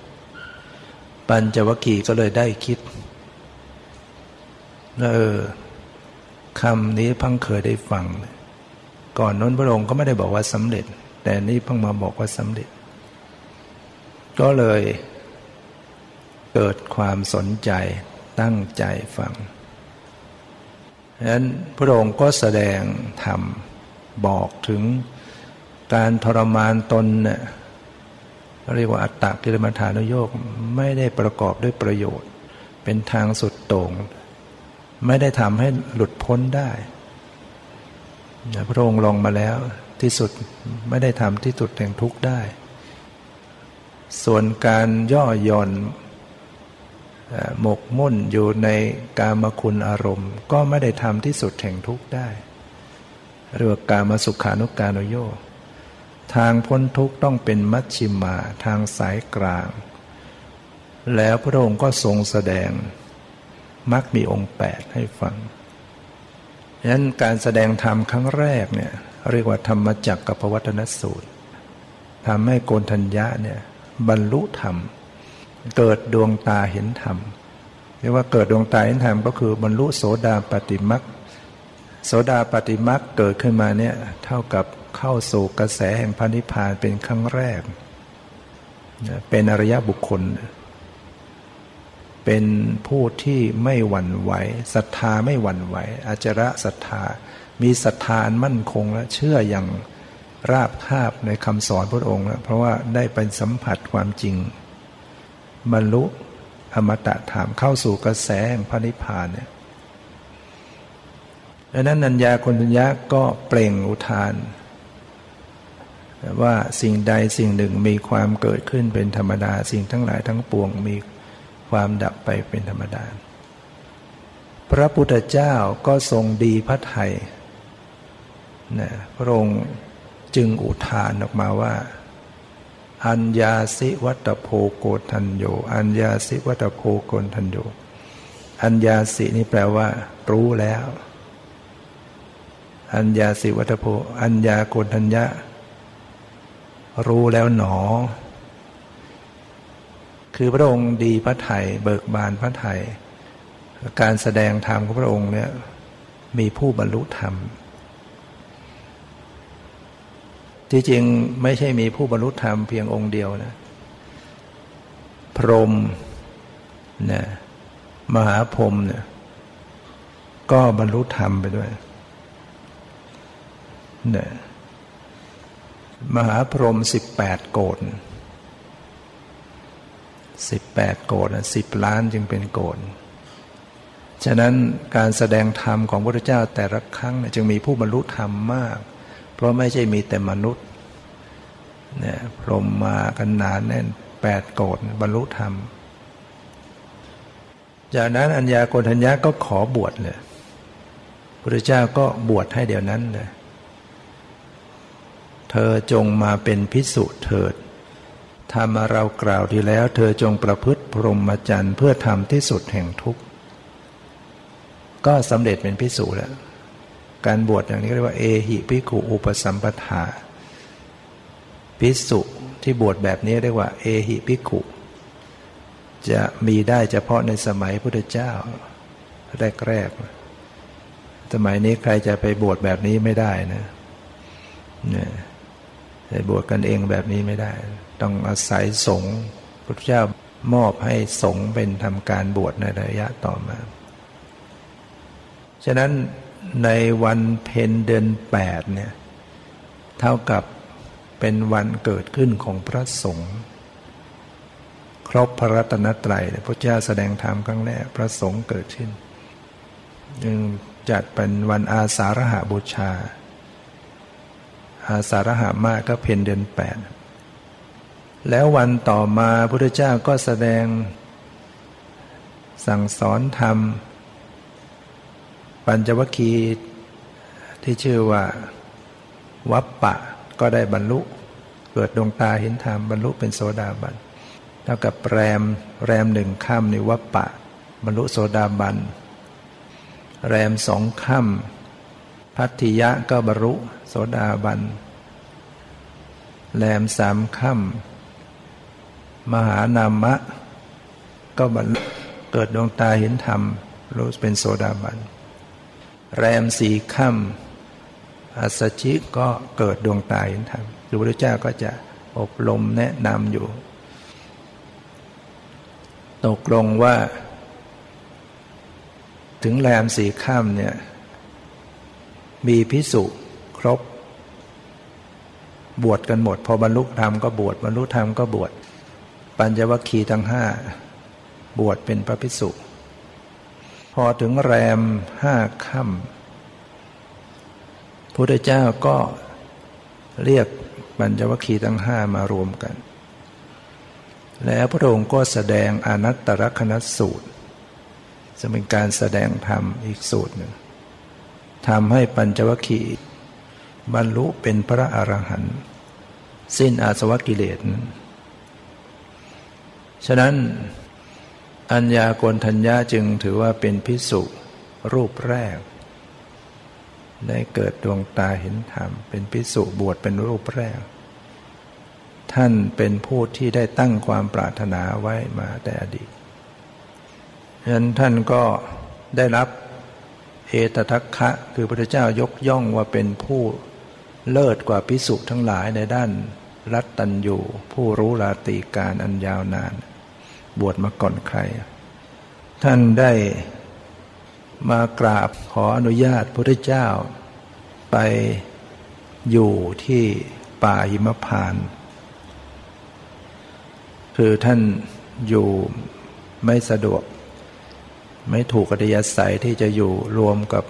ปัญจวคีก็เลยได้คิดเออคำนี้เพิ่งเคยได้ฟัง ก่อนน้นพระองค์ก็ไม่ได้บอกว่าสำเร็จ แต่นี่เพิ่งมาบอกว่าสำเร็จ ก็เลยเกิดความสนใจตั้งใจฟัง ฉะนั้นพระองค์ก็แสดงธรรมบอกถึงการทรมานตนเนี่ยเรียกว่าอัตตกิลมัฐานโยกไม่ได้ประกอบด้วยประโยชน์ เป็นทางสุดโต่ง ไม่ได้ทำให้หลุดพ้นได้พระองค์ลงมาแล้วที่สุดไม่ได้ทำที่สุดแห่งทุกข์ได้ ส่วนการย่อหย่อน หมกมุ่นอยู่ในกามคุณอารมณ์ ก็ไม่ได้ทำที่สุดแห่งทุกข์ได้เรียกว่ากามสุขานุการโยทางพ้นทุกข์ต้องเป็นมัชชิมาทางสายกลาง แล้วพระองค์ก็ทรงแสดงมักมีองค์แปดให้ฟังฉะนั้นการแสดงธรรมครั้งแรกเนี่ยเรียกว่าธรรมจักกับพวัตนสูตรทำให้โกนทัญญะเนี่ยบรรลุธรรม เกิดดวงตาเห็นธรรมเรียกว่าเกิดดวงตาเห็นธรรมก็คือบรรลุโสดาปฏิมักโสดาปฏิมักเกิดขึ้นมาเนี่ยเท่ากับเข้าสู่กระแสแห่งพระนิพพานเป็นครั้งแรก เป็นอริยบุคคล เป็นผู้ที่ไม่หวั่นไหวศรัทธาไม่หวั่นไหวอาจระศรัทธา มีศรัทธามั่นคงและเชื่ออย่างราบคาบในคำสอนพระองค์แล้วเพราะว่าได้ไปสัมผัสความจริง บรรลุอมตะถามเข้าสู่กระแสแห่งพระนิพพานเนี่ยดังนั้นนัญญาคนทัญญาก็เปล่งอุทาน ว่าสิ่งใดสิ่งหนึ่งมีความเกิดขึ้นเป็นธรรมดา สิ่งทั้งหลายทั้งปวงมีความดับไปเป็นธรรมดา พระพุทธเจ้าก็ทรงดีพระไทยนะพระองค์จึงอุทานออกมาว่า อัญญาสิวัตโพโกทันโย อัญญาสิวัตโพโกทันโย อัญญาสินี่แปลว่า รู้แล้ว อัญญาสิวัตโพ อัญญาโกทัญญะ รู้แล้วหนอ คือพระองค์ดีพระไทยเบิกบานพระไทยการแสดงธรรมของพระองค์เนี่ยมีผู้บรรลุธรรม ที่จริงไม่ใช่มีผู้บรรลุธรรมเพียงองค์เดียวนะ พรมนะมหาพรมเนี่ยก็บรรลุธรรมไปด้วยนะมหาพรหมสิบแปดโกดสิบแปดโกดสิบล้านจึงเป็นโกดฉะนั้นการแสดงธรรมของพระพุทธเจ้าแต่ละครั้งจึงมีผู้บรรลุธรรมมาก เพราะไม่ใช่มีแต่มนุษย์เนี่ยพรหมมากันนานแน่นแปดโกดบรรลุธรรม จากนั้นอัญญาโกณทัญญาก็ขอบวชเลยพระเจ้าก็บวชให้เดี๋ยวนั้นเลยเธอจงมาเป็นพิสุเถิดทำมาเรากล่าวดีแล้ว เธอจงประพฤติพรหมจรรย์เพื่อทำที่สุดแห่งทุกข์ ก็สำเร็จเป็นพิสุแล้ว การบวชอย่างนี้เรียกว่าเอหิพิขุอุปสัมปทาพิสุที่บวชแบบนี้เรียกว่า เอหิพิขุจะมีได้เฉพาะในสมัยพุทธเจ้า แรกๆสมัยนี้ใครจะไปบวชแบบนี้ไม่ได้นะเนี่ยไปบวชกันเองแบบนี้ไม่ได้ ต้องอาศัยสงฆ์พุทธเจ้ามอบให้สงฆ์เป็นทำการบวชในระยะต่อมา ฉะนั้น ในวันเพ็ญเดือนแปดเนี่ยเท่ากับเป็นวันเกิดขึ้นของพระสงฆ์ครบพระรัตนตรัยพระเจ้าแสดงธรรมครั้งแรกพระสงฆ์เกิดขึ้นจึงจัดเป็นวันอาสาฬหาบูชา อาสาฬหามาก็เพนเดือนแปดแล้ววันต่อมาพระพุทธเจ้าก็แสดงสั่งสอนธรรม ปัญจวัคคีย์ที่ชื่อว่าวัปปะก็ได้บรรลุ เกิดดวงตาเห็นธรรมบรรลุเป็นโสดาบันเท่ากับแรมแรมหนึ่งค่ำในวัปปะ บรรลุโสดาบันแรมสองค่ำพัทธิยะก็บรรลุโสดาบันแรมสามค่ำมหานามะ ก็บรรลุเกิดดวงตาเห็นธรรมรู้เป็นโสดาบัน แรมสี่ค่ำอัสชิก็เกิดดวงตาเห็นธรรมพระพุทธเจ้าก็จะอบรมแนะนำอยู่ ตกลงว่า ถึงแรมสี่ข้ามเนี่ย มีพิสุครบบวชกันหมด พอบรรลุธรรมก็บวชบรรลุธรรมก็บวชปัญจวัคคีย์ทั้งห้าบวชเป็นพระพิสุ อถึงแรมห้าค่ำพุทธเจ้าก็เรียกปัญจวัคคีย์ทั้งห้ามารวมกัน แล้วพระองค์ก็แสดงอนัตตลกนัสูตร จะเป็นการแสดงธรรมอีกสูตรหนึ่งทำให้ปัญจวัคคีย์บรรลุเป็นพระอรหันต์สิ้นอาสวะกิเลส ฉะนั้น อัญญาโกณทัญญาจึงถือว่าเป็นพิสุรูปแรก ได้เกิดดวงตาเห็นธรรม เป็นพิสุบวชเป็นรูปแรก ท่านเป็นผู้ที่ได้ตั้งความปรารถนาไว้มาแต่อดีตฉะนั้นท่านก็ได้รับเอตทัคคะคือพระเจ้ายกย่องว่าเป็นผู้เลิศกว่าพิสุทั้งหลายในด้านรัตตัญญูผู้รู้ลาติการอันยาวนาน บวชมาก่อนใคร ท่านได้มากราบขออนุญาตพระเจ้า ไปอยู่ที่ป่าหิมพาน คือท่านอยู่ไม่สะดวก ไม่ถูกกัตยาศัยที่จะอยู่รวมกับ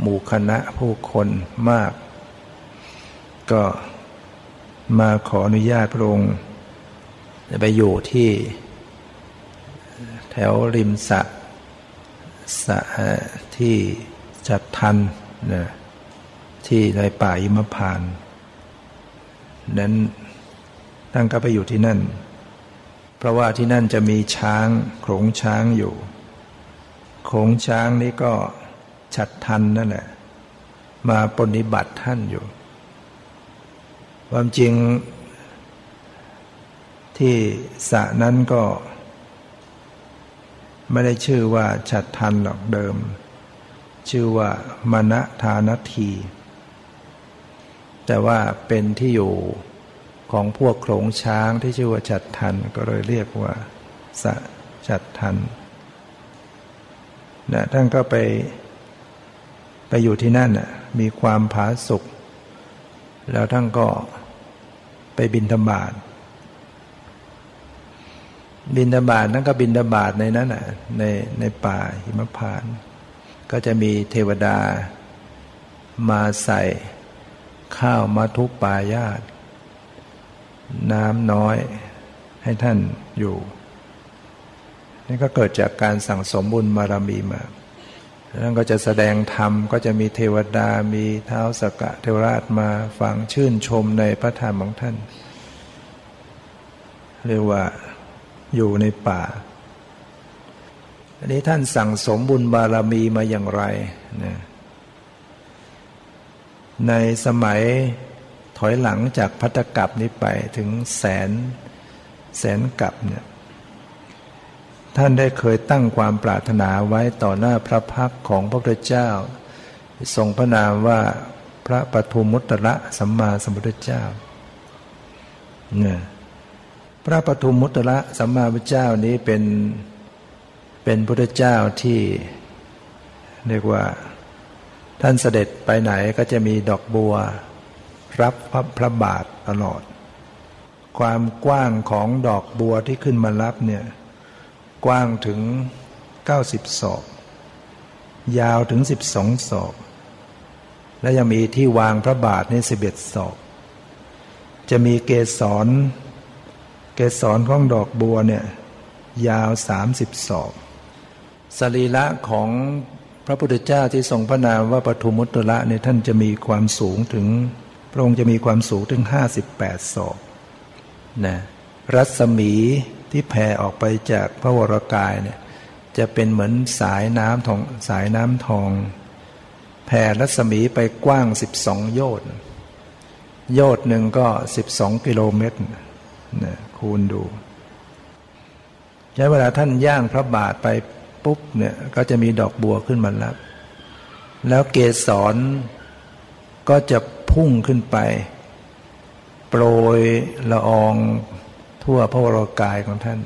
หมู่คณะผู้คนมาก ก็มาขออนุญาตพระองค์ไปอยู่ที่ วริมสะสะที่จัดทันนะที่ในป่าอิมพานนั้นท่านก็ไปอยู่ที่นั่น เพราะว่าที่นั่นจะมีช้างโขงช้างอยู่โขงช้างนี้ก็ฉัดทันนั่นแหละมาปฏิบัติท่านอยู่ ความจริงที่สระนั้นก็ ไม่ได้ชื่อว่าฉัดทันหรอกเดิม ชื่อว่ามณฑานที แต่ว่าเป็นที่อยู่ของพวกโขงช้างที่ชื่อว่าฉัดทันก็เลยเรียกว่าสะฉัดทันนะท่านก็ไป ไปอยู่ที่นั่นนะมีความผาสุกแล้วท่านก็ไปบินธบาต บินธบาตนั่นก็บินธบาตในนั้นน่ะในในป่าหิมพานก็จะมีเทวดามาใส่ข้าวมาทุกปายาต น้ำน้อยให้ท่านอยู่ นี่ก็เกิดจากการสั่งสมบุญมารมีมาท่านก็จะแสดงธรรมก็จะมีเทวดามีเท้าสกกะเทวราชมาฟังชื่นชมในพระธรรมของท่าน เรียกว่า อยู่ในป่า อันนี้ท่านสั่งสมบุญบารมีมาอย่างไรนะในสมัยถอยหลังจากพัตกับนี้ไปถึงแสนแสนกับเนี่ยท่านได้เคยตั้งความปรารถนาไว้ต่อหน้าพระพักของพระพุทธเจ้า ทรงพระนามว่าพระปทุมุตระสัมมาสัมพุทธเจ้าเนี่ย พระปทุมมุตระสัมมาพุทเจ้านี้เป็นเป็นพุทธเจ้าที่เรียกว่าท่านเสด็จไปไหนก็จะมีดอกบัว รับพระพระบาทตลอด ความกว้างของดอกบัวที่ขึ้นมารับเนี่ยกว้างถึง 90 ศอก ยาวถึง 12 ศอก และยังมีที่วางพระบาทนี่11 ศอก จะมีเกสร เกสรของดอกบัวเนี่ยยาว30ศอกสรีระของพระพุทธเจ้าที่ทรงพระนามว่าปฐุมุตระเนี่ยท่านจะมีความสูงถึง พระองค์จะมีความสูงถึง58ศอกนะรัศมีที่แผ่ออกไปจากพระวรกายเนี่ยจะเป็นเหมือนสายน้ำทองสายน้ำทอง แผ่รัศมีไปกว้าง12โยชน์โยชน์หนึ่งก็12กิโลเมตร นะคูณดู ใช้เวลาท่านย่างพระบาทไปปุ๊บเนี่ยก็จะมีดอกบัวขึ้นมาแล้วแล้วเกสรก็จะพุ่งขึ้นไป โปรยละอองทั่วพระวรกายของท่าน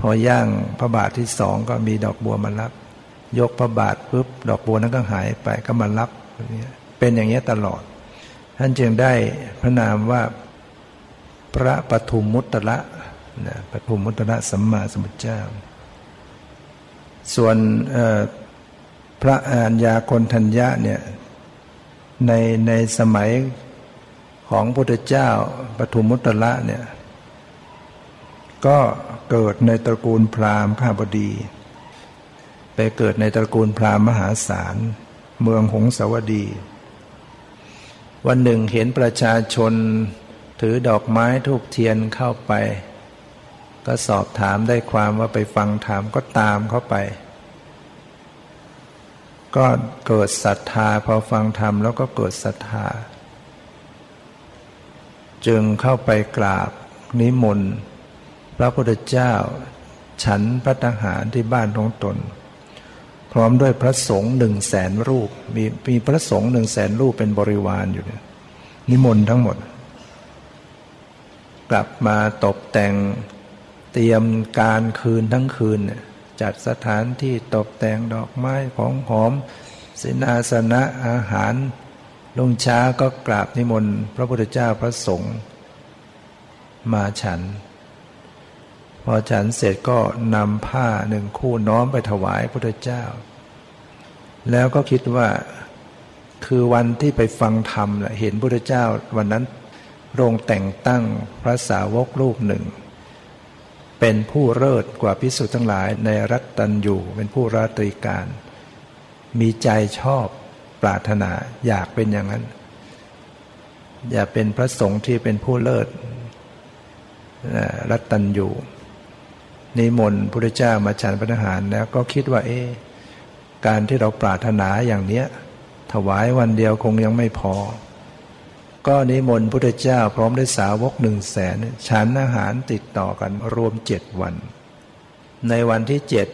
พอย่างพระบาทที่สองก็มีดอกบัวมารับ ยกพระบาทปุ๊บดอกบัวนั้นก็หายไปก็มารับเป็นอย่างนี้ตลอด ท่านจึงได้พระนามว่า พระปฐุมมุตระนะปฐุมมุตระสัมมาสัมพุทธเจ้า ส่วนพระอัญญาคนทัญญะเนี่ยในในสมัยของพุทธเจ้าปฐุมมุตระเนี่ยก็เกิดในตระกูลพราหมณ์ข้าบดี ไปเกิดในตระกูลพราหมณ์มหาศาล เมืองหงสาวดี วันหนึ่งเห็นประชาชน ถือดอกไม้ทูกเทียนเข้าไป ก็สอบถามได้ความว่าไปฟังถามก็ตามเข้าไป ก็เกิดศรัทธาพอฟังธรรมแล้วก็เกิดศรัทธา จึงเข้าไปกราบนิมนต์พระพุทธเจ้า ฉันพระทหารที่บ้านของตน พร้อมด้วยพระสงฆ์หนึ่งแสนรูป มีมีพระสงฆ์หนึ่งแสนรูปเป็นบริวารอยู่เนี่ยนิมนต์ทั้งหมด กลับมาตกแต่งเตรียมการคืนทั้งคืน จัดสถานที่ตกแต่งดอกไม้ของหอมสินาสนะอาหารลงช้าก็กราบนิมนต์พระพุทธเจ้าพระสงฆ์มาฉัน พอฉันเสร็จก็นำผ้าหนึ่งคู่น้อมไปถวายพระพุทธเจ้า แล้วก็คิดว่าคือวันที่ไปฟังธรรมเห็นพระพุทธเจ้าวันนั้น โรงแต่งตั้งพระสาวกรูปหนึ่ง เป็นผู้เลิศกว่าพิสุทั้งหลายในรัตตัญยูเป็นผู้ราตรีการ มีใจชอบปรารถนาอยากเป็นอย่างนั้น อย่าเป็นพระสงฆ์ที่เป็นผู้เลิศรัตตัญยูนิมนต์พระเจ้ามาฉันพระทหารแล้วก็คิดว่าเอ๊การที่เราปรารถนาอย่างเนี้ยถวายวันเดียวคงยังไม่พอ ก็นิมนต์พุทธเจ้าพร้อมด้วยสาวกหนึ่งแสนฉันอาหารติดต่อกันรวมเจ็ดวัน ในวันที่เจ็ด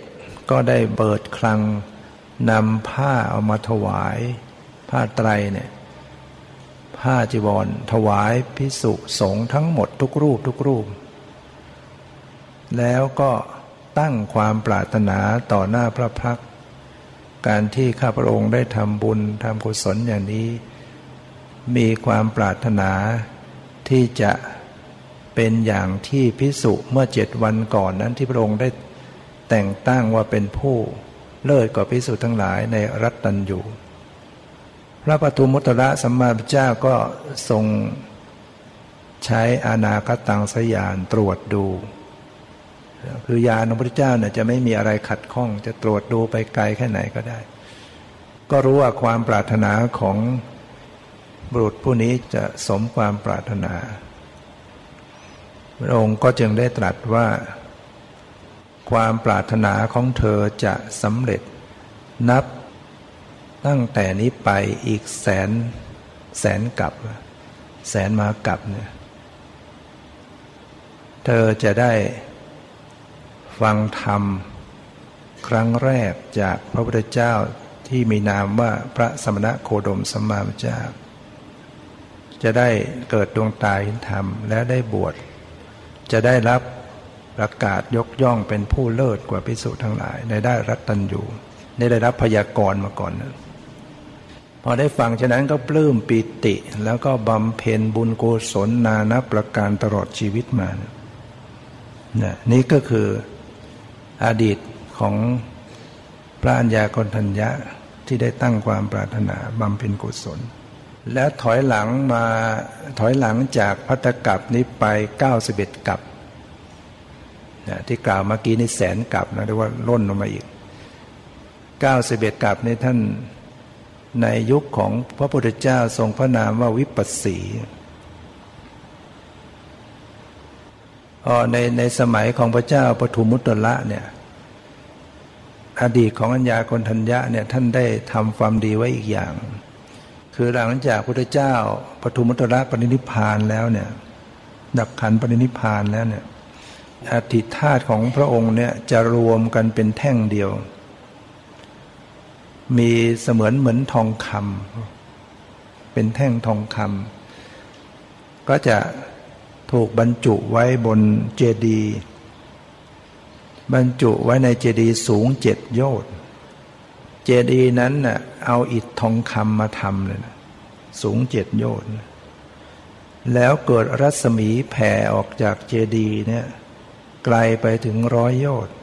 ก็ได้เบิดคลังนำผ้าเอามาถวาย ผ้าไตรเนี่ยผ้าจีวรถวายพิสุสงฆ์ทั้งหมดทุกรูปทุกรูป แล้วก็ตั้งความปรารถนาต่อหน้าพระพัก การที่ข้าพระองค์ได้ทำบุญทำกุศลอย่างนี้ มีความปรารถนา ที่จะเป็นอย่างที่พิสุเมื่อเจ็ดวันก่อนนั้นที่พระองค์ได้แต่งตั้งว่าเป็นผู้เลิศกว่าพิสุทั้งหลายในรัตตัญยูพระปทุมมุตระสัมมาพุทธเจ้าก็ทรงใช้อานาคตังสยานตรวจดู คือยาของพระพุทธเจ้าเนี่ยจะไม่มีอะไรขัดข้อง จะตรวจดูไปไกลแค่ไหนก็ได้ ก็รู้ว่าความปรารถนาของ บุรุษผู้นี้จะสมความปรารถนา พระองค์ก็จึงได้ตรัสว่า ความปรารถนาของเธอจะสำเร็จนับตั้งแต่นี้ไปอีกแสนแสนกับ แสนมากับเนี่ยเธอจะได้ฟังธรรม ครั้งแรกจากพระพุทธเจ้าที่มีนามว่าพระสมณะโคดมสัมมาสัมพุทธเจ้า จะได้เกิดดวงตาเห็นธรรม และได้บวชจะได้รับประกาศยกย่องเป็นผู้เลิศกว่าพิสุทั้งหลายในได้รัตตัญญูในได้รับพยากรณ์มาก่อนนะพอได้ฟังฉะนั้นก็ปลื้มปิติ แล้วก็บำเพ็ญบุญกุศลนานับประการตลอดชีวิตมานะนี่ก็คืออดีตของพระัญญาคนทัญญะที่ได้ตั้งความปรารถนาบำเพ็ญกุศล แล้วถอยหลังมาถอยหลังจากพัตกับนี้ไป 91กับนะที่กล่าวเมื่อกี้นี่แสนกับนะเรียกว่าล่นลงมาอีก 91กับนี้ท่านในยุคของพระพุทธเจ้าทรงพระนามว่าวิปัสสีในในสมัยของพระเจ้าปทุมุตระเนี่ยอดีตของอัญญาคนทัญญะเนี่ยท่านได้ทำความดีไว้อีกอย่าง คือหลังจากพระเจ้าปทุมุตระปรินิพานแล้วเนี่ย ดับขันปรินิพานแล้วเนี่ยอธิธาตของพระองค์เนี่ยจะรวมกันเป็นแท่งเดียว มีเสมือนเหมือนทองคำเป็นแท่งทองคำก็จะถูกบรรจุไว้บนเจดีย์บรรจุไว้ในเจดีย์สูงเจ็ดโยชน์ เจดีย์นั้นน่ะเอาอิฐทองคำมาทำเลยนะสูงเจ็ดโยชน์แล้วเกิดรัศมีแผ่ออกจากเจดีย์เนี่ยไกลไปถึงร้อยโยชน์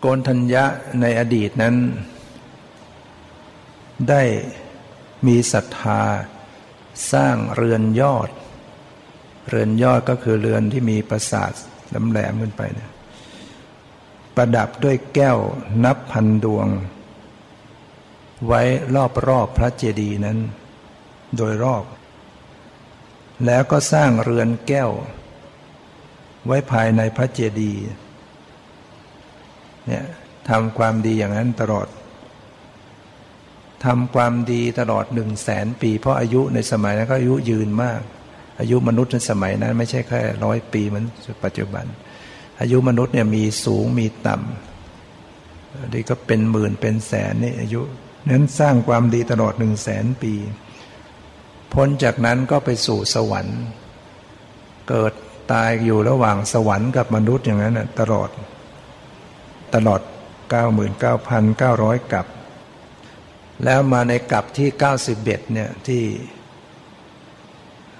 โกนทัญญะในอดีตนั้น ได้มีศรัทธาสร้างเรือนยอด เรือนยอดก็คือเรือนที่มีประสาทแหลมๆขึ้นไปเนี่ย ประดับด้วยแก้วนับพันดวง ไว้รอบๆพระเจดีย์นั้น โดยรอบ แล้วก็สร้างเรือนแก้ว ไว้ภายในพระเจดีย์เนี่ยทำความดีอย่างนั้นตลอดทำความดีตลอดหนึ่งแสนปี เพราะอายุในสมัยนั้นก็อายุยืนมาก อายุมนุษย์ในสมัยนั้น ไม่ใช่แค่ร้อยปีเหมือนปัจจุบัน อายุมนุษย์เนี่ยมีสูงมีต่ำนี่ก็เป็นหมื่นเป็นแสนนี่อายุนั้นสร้างความดีตลอดหนึ่งแสนปี พ้นจากนั้นก็ไปสู่สวรรค์ เกิดตายอยู่ระหว่างสวรรค์กับมนุษย์อย่างนั้นตลอด ตลอด 99,900 กับ แล้วมาในกับที่ 91เนี่ยที่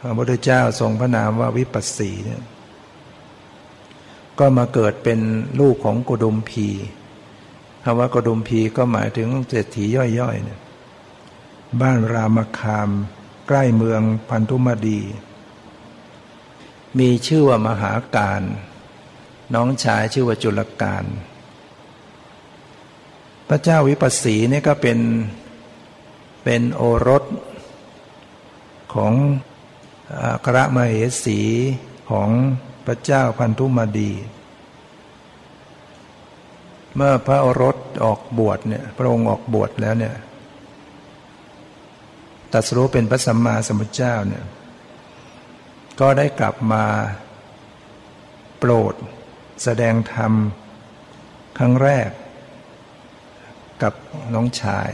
พระพุทธเจ้าทรงพระนามว่าวิปัสสีเนี่ย ก็มาเกิดเป็นลูกของกดุมพีคำว่ากดุมพีก็หมายถึงเศรษฐีย่อยๆเนี่ยบ้านรามคาม ใกล้เมืองพันธุมดี มีชื่อว่ามหาการ น้องชายชื่อว่าจุลการ พระเจ้าวิปัสสีนี่ก็เป็นเป็นโอรสของกระมเหสีของ พระเจ้าพันธุมาดี เมื่อพระโอรสออกบวชเนี่ยพระองค์ออกบวชแล้วเนี่ยตัสรู้เป็นพระสัมมาสัมพุทธเจ้าเนี่ยก็ได้กลับมาโปรดแสดงธรรมครั้งแรก กับน้องชาย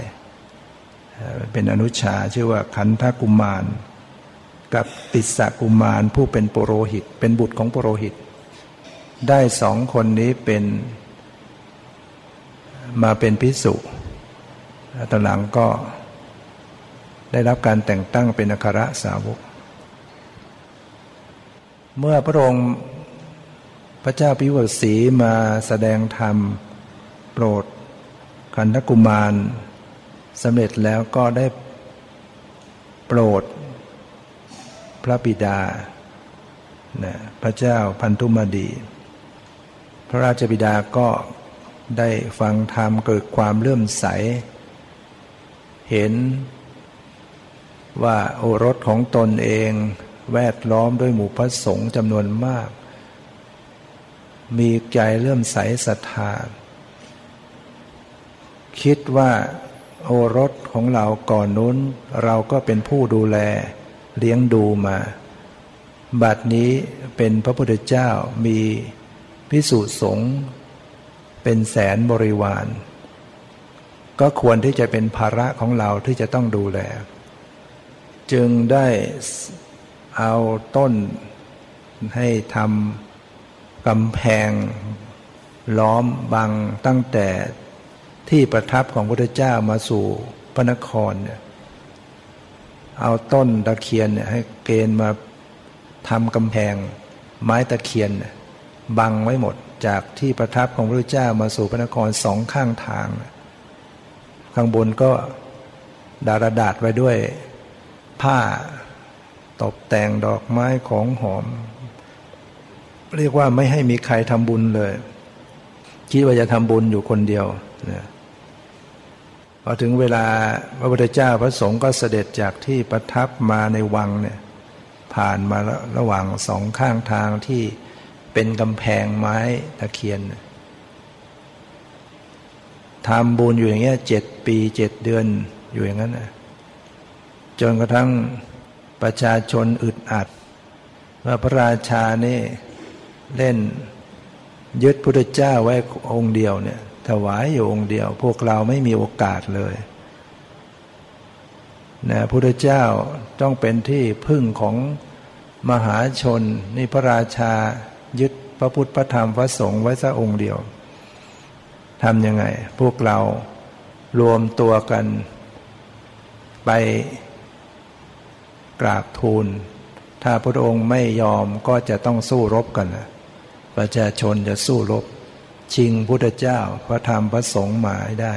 เป็นอนุชาชื่อว่าขันธกุมาร กับติสกุมารผู้เป็นปุโรหิต เป็นบุตรของปุโรหิต ได้สองคนนี้เป็นมาเป็นพิสุตอนหลังก็ได้รับการแต่งตั้งเป็นอัครสาวก เมื่อพระองค์พระเจ้าพิวสีมาแสดงธรรม โปรดขันธกุมารสำเร็จแล้วก็ได้โปรด พระบิดานะพระเจ้าพันธุมดี พระราชบิดาก็ได้ฟังธรรมเกิดความเลื่อมใส เห็นว่าโอรสของตนเองแวดล้อมด้วยหมู่พระสงฆ์จำนวนมาก มีใจเลื่อมใสศรัทธา คิดว่าโอรสของเราก่อนนู้น เราก็เป็นผู้ดูแล เลี้ยงดูมาบัดนี้เป็นพระพุทธเจ้ามีพิสุสงฆ์เป็นแสนบริวาร ก็ควรที่จะเป็นภาระของเราที่จะต้องดูแล จึงได้เอาต้นให้ทำกำแพง ล้อมบังตั้งแต่ที่ประทับของพระพุทธเจ้ามาสู่พระนครเนี่ย เอาต้นตะเคียนเนี่ยให้เกณฑ์มาทำกำแพง ไม้ตะเคียนบังไว้หมดจากที่ประทับของพระเจ้ามาสู่พระนครสองข้างทาง ข้างบนก็ดารดาษไว้ด้วยผ้าตกแต่งดอกไม้ของหอม เรียกว่าไม่ให้มีใครทำบุญเลย คิดว่าจะทำบุญอยู่คนเดียวเนะ พอถึงเวลาพระพุทธเจ้าพระสงฆ์ก็เสด็จจากที่ประทับมาในวังเนี่ยผ่านมาระหว่างสองข้างทางที่เป็นกำแพงไม้ตะเคียนทำบุญอยู่อย่างเงี้ยเจ็ดปีเจ็ดเดือนอยู่อย่างนั้นนะจนกระทั่งประชาชนอึดอัด ว่าพระราชานี่เล่นยึดพุทธเจ้าไว้องค์เดียวเนี่ย ถวายอยู่องค์เดียว พวกเราไม่มีโอกาสเลยนะพุทธเจ้าต้องเป็นที่พึ่งของมหาชนนี่พระราชายึดพระพุทธพระธรรมพระสงฆ์ไว้สักองค์เดียวทำยังไง พวกเรารวมตัวกัน ไปกราบทูล ถ้าพระองค์ไม่ยอมก็จะต้องสู้รบกัน ประชาชนจะสู้รบ ชิงพุทธเจ้า พระธรรมพระสงฆ์มาให้ได้